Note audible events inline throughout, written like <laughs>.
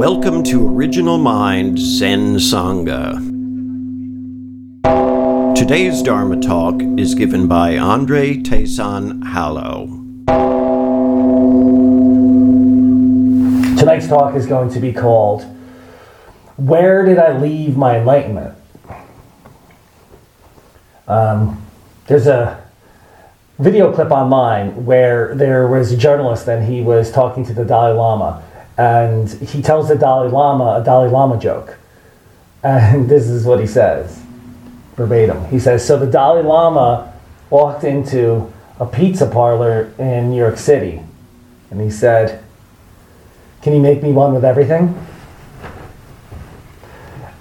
Welcome to Original Mind Zen Sangha. Today's Dharma talk is given by Andre Taysan Hallow. Tonight's talk is going to be called Where Did I Leave My Enlightenment? Um, there's a video clip online where there was a journalist and he was talking to the Dalai Lama and he tells the Dalai Lama a Dalai Lama joke. And <laughs> this is what he says verbatim. He says, So the Dalai Lama walked into a pizza parlor in New York City and he said, Can you make me one with everything?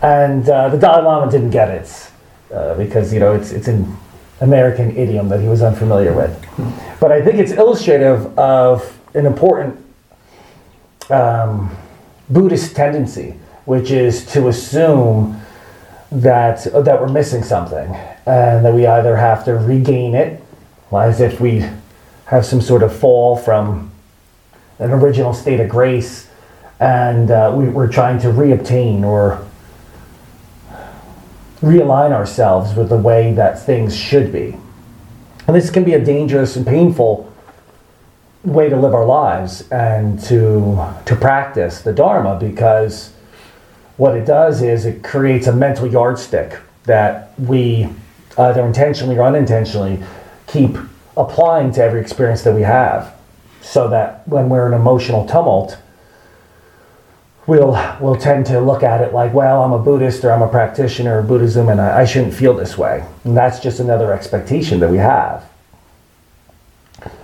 And uh, the Dalai Lama didn't get it uh, because, you know, it's, it's an American idiom that he was unfamiliar with. But I think it's illustrative of an important um, Buddhist tendency, which is to assume that that we're missing something, and that we either have to regain it, as if we have some sort of fall from an original state of grace, and uh, we, we're trying to reobtain or realign ourselves with the way that things should be. And this can be a dangerous and painful way to live our lives and to to practice the dharma because what it does is it creates a mental yardstick that we either intentionally or unintentionally keep applying to every experience that we have so that when we're in emotional tumult we'll we'll tend to look at it like well i'm a buddhist or i'm a practitioner of buddhism and I, I shouldn't feel this way. And that's just another expectation that we have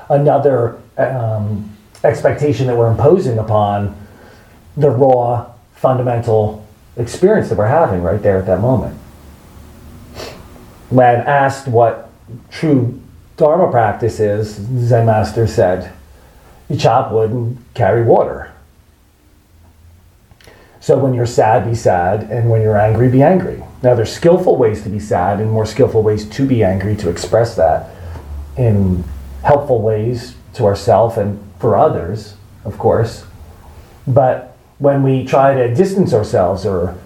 another um, expectation that we're imposing upon the raw, fundamental experience that we're having right there at that moment. When asked what true Dharma practice is, Zen Master said, you chop wood and carry water. So when you're sad, be sad, and when you're angry, be angry. Now, there's skillful ways to be sad and more skillful ways to be angry to express that in helpful ways to ourselves and for others, of course. But when we try to distance ourselves or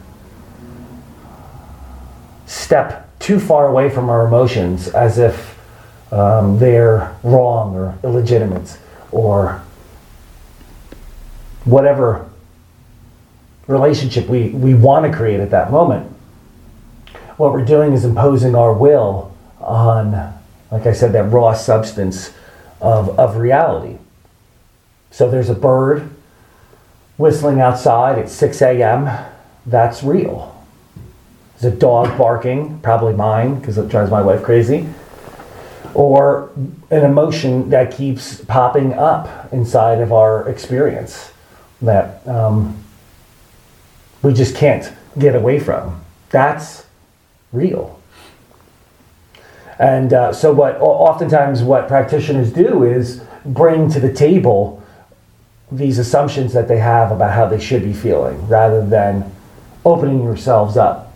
step too far away from our emotions as if um, they're wrong or illegitimate or whatever relationship we, we want to create at that moment, what we're doing is imposing our will on, like I said, that raw substance of, of reality. So there's a bird whistling outside at 6 a.m. That's real. There's a dog barking, probably mine because it drives my wife crazy. Or an emotion that keeps popping up inside of our experience that um, we just can't get away from. That's real. And uh, so, what oftentimes what practitioners do is bring to the table these assumptions that they have about how they should be feeling, rather than opening yourselves up.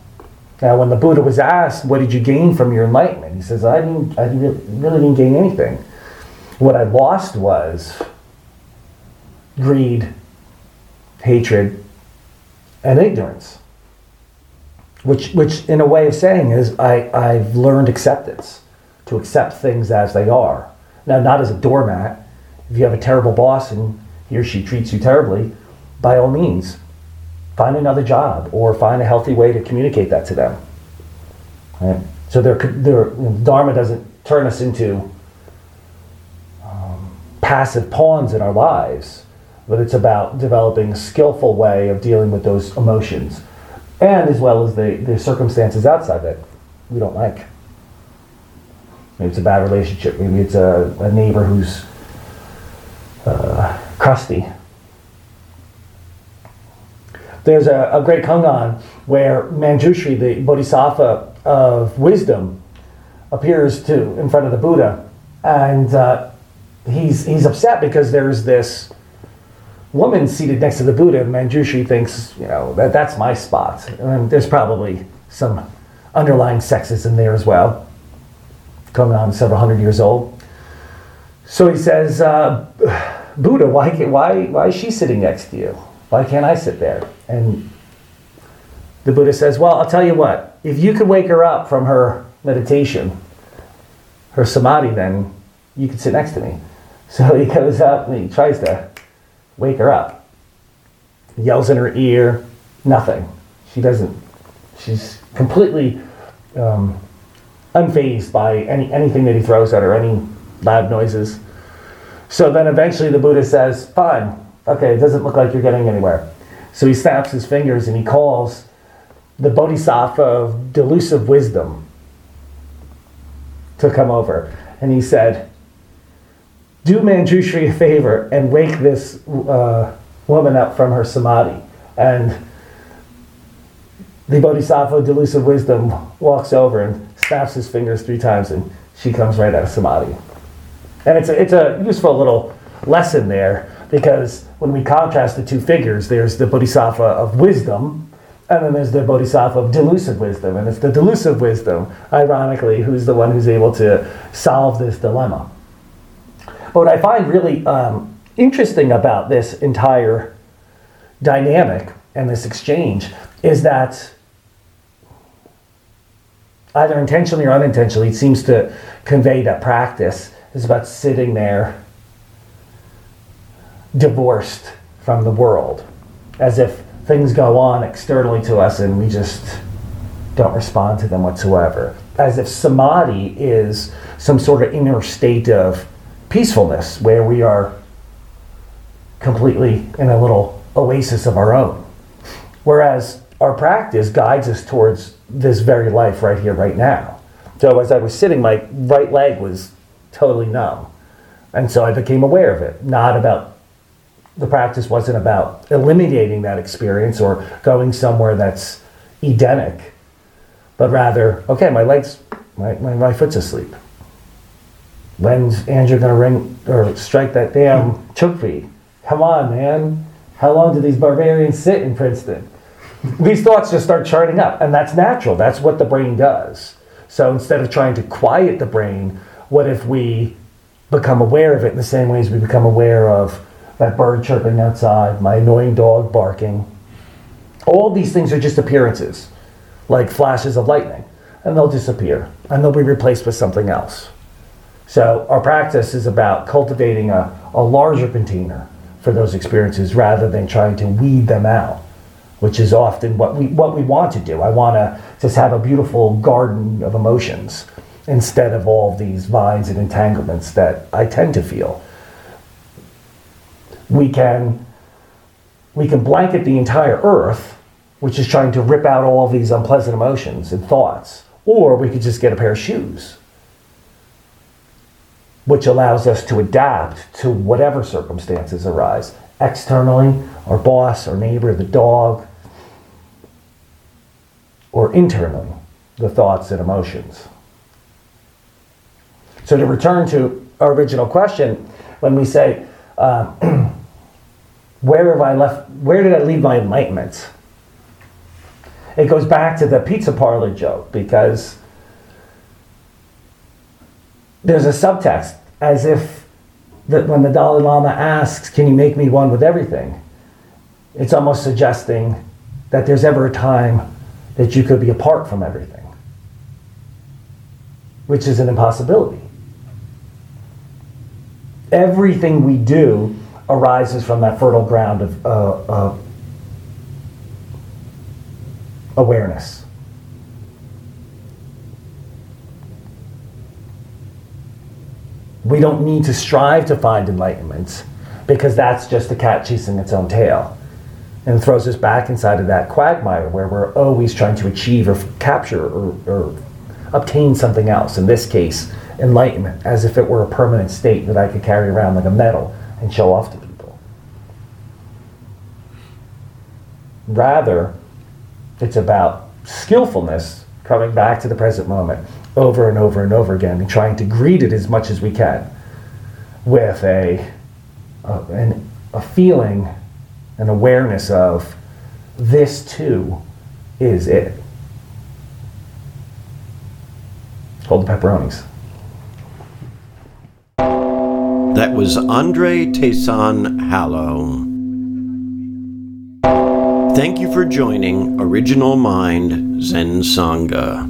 Now, when the Buddha was asked, "What did you gain from your enlightenment?" he says, "I didn't. I really didn't gain anything. What I lost was greed, hatred, and ignorance." Which which in a way of saying is I, I've learned acceptance to accept things as they are. Now not as a doormat. If you have a terrible boss and he or she treats you terribly, by all means, find another job or find a healthy way to communicate that to them. Right? So their, their Dharma doesn't turn us into um, passive pawns in our lives, but it's about developing a skillful way of dealing with those emotions and as well as the, the circumstances outside that we don't like. Maybe it's a bad relationship. Maybe it's a, a neighbor who's uh, crusty. There's a, a great Koan where Manjushri, the bodhisattva of wisdom, appears to in front of the Buddha, and uh, he's he's upset because there's this woman seated next to the Buddha, Manjushri thinks, you know, that that's my spot. And there's probably some underlying sexism there as well, coming on several hundred years old. So he says, uh, Buddha, why, why, why is she sitting next to you? Why can't I sit there? And the Buddha says, Well, I'll tell you what, if you could wake her up from her meditation, her samadhi, then you could sit next to me. <laughs> So he goes up and he tries to wake her up. Yells in her ear, nothing. She doesn't, she's completely um, unfazed by any, anything that he throws at her, any loud noises. So then eventually the Buddha says, Fine, okay, it doesn't look like you're getting anywhere. So he snaps his fingers and he calls the Bodhisattva of delusive wisdom to come over. And he said, Do Manjushri a favor and wake this uh, woman up from her samadhi. And the Bodhisattva of delusive wisdom walks over and snaps his fingers three times, and she comes right out of samadhi. And it's a, it's a useful little lesson there because when we contrast the two figures, there's the Bodhisattva of wisdom, and then there's the Bodhisattva of delusive wisdom. And it's the delusive wisdom, ironically, who's the one who's able to solve this dilemma. But what I find really um, interesting about this entire dynamic and this exchange is that either intentionally or unintentionally, it seems to convey that practice is about sitting there divorced from the world, as if things go on externally to us and we just don't respond to them whatsoever. As if samadhi is some sort of inner state of peacefulness where we are completely in a little oasis of our own. Whereas our practice guides us towards this very life right here, right now. So as I was sitting, my right leg was totally numb. And so I became aware of it, not about the practice wasn't about eliminating that experience or going somewhere that's Edenic, but rather, okay, my legs, my, my, my foot's asleep. When's Andrew gonna ring or strike that damn chukpi? Come on, man. How long do these barbarians sit in Princeton? these thoughts just start charting up, and that's natural. That's what the brain does. So instead of trying to quiet the brain, what if we become aware of it in the same way as we become aware of that bird chirping outside, my annoying dog barking? All these things are just appearances, like flashes of lightning, and they'll disappear and they'll be replaced with something else. So our practice is about cultivating a, a larger container for those experiences rather than trying to weed them out which is often what we what we want to do. I want to just have a beautiful garden of emotions instead of all these vines and entanglements that I tend to feel. We can we can blanket the entire earth, which is trying to rip out all these unpleasant emotions and thoughts, or we could just get a pair of shoes which allows us to adapt to whatever circumstances arise externally, our boss, our neighbor, the dog, or internally, the thoughts and emotions. So, to return to our original question, when we say, uh, <clears throat> where have I left, where did I leave my enlightenment? It goes back to the pizza parlor joke because there's a subtext as if that when the Dalai Lama asks, Can you make me one with everything? It's almost suggesting that there's ever a time that you could be apart from everything, which is an impossibility. Everything we do arises from that fertile ground of uh, uh, awareness. We don't need to strive to find enlightenment because that's just a cat chasing its own tail and throws us back inside of that quagmire where we're always trying to achieve or capture or, or obtain something else. In this case, enlightenment, as if it were a permanent state that I could carry around like a medal and show off to people. Rather, it's about skillfulness coming back to the present moment over and over and over again and trying to greet it as much as we can with a, a, an, a feeling an awareness of this too is it. Hold the pepperonis. That was Andre Tayson Hallow. Thank you for joining Original Mind Zen Sangha.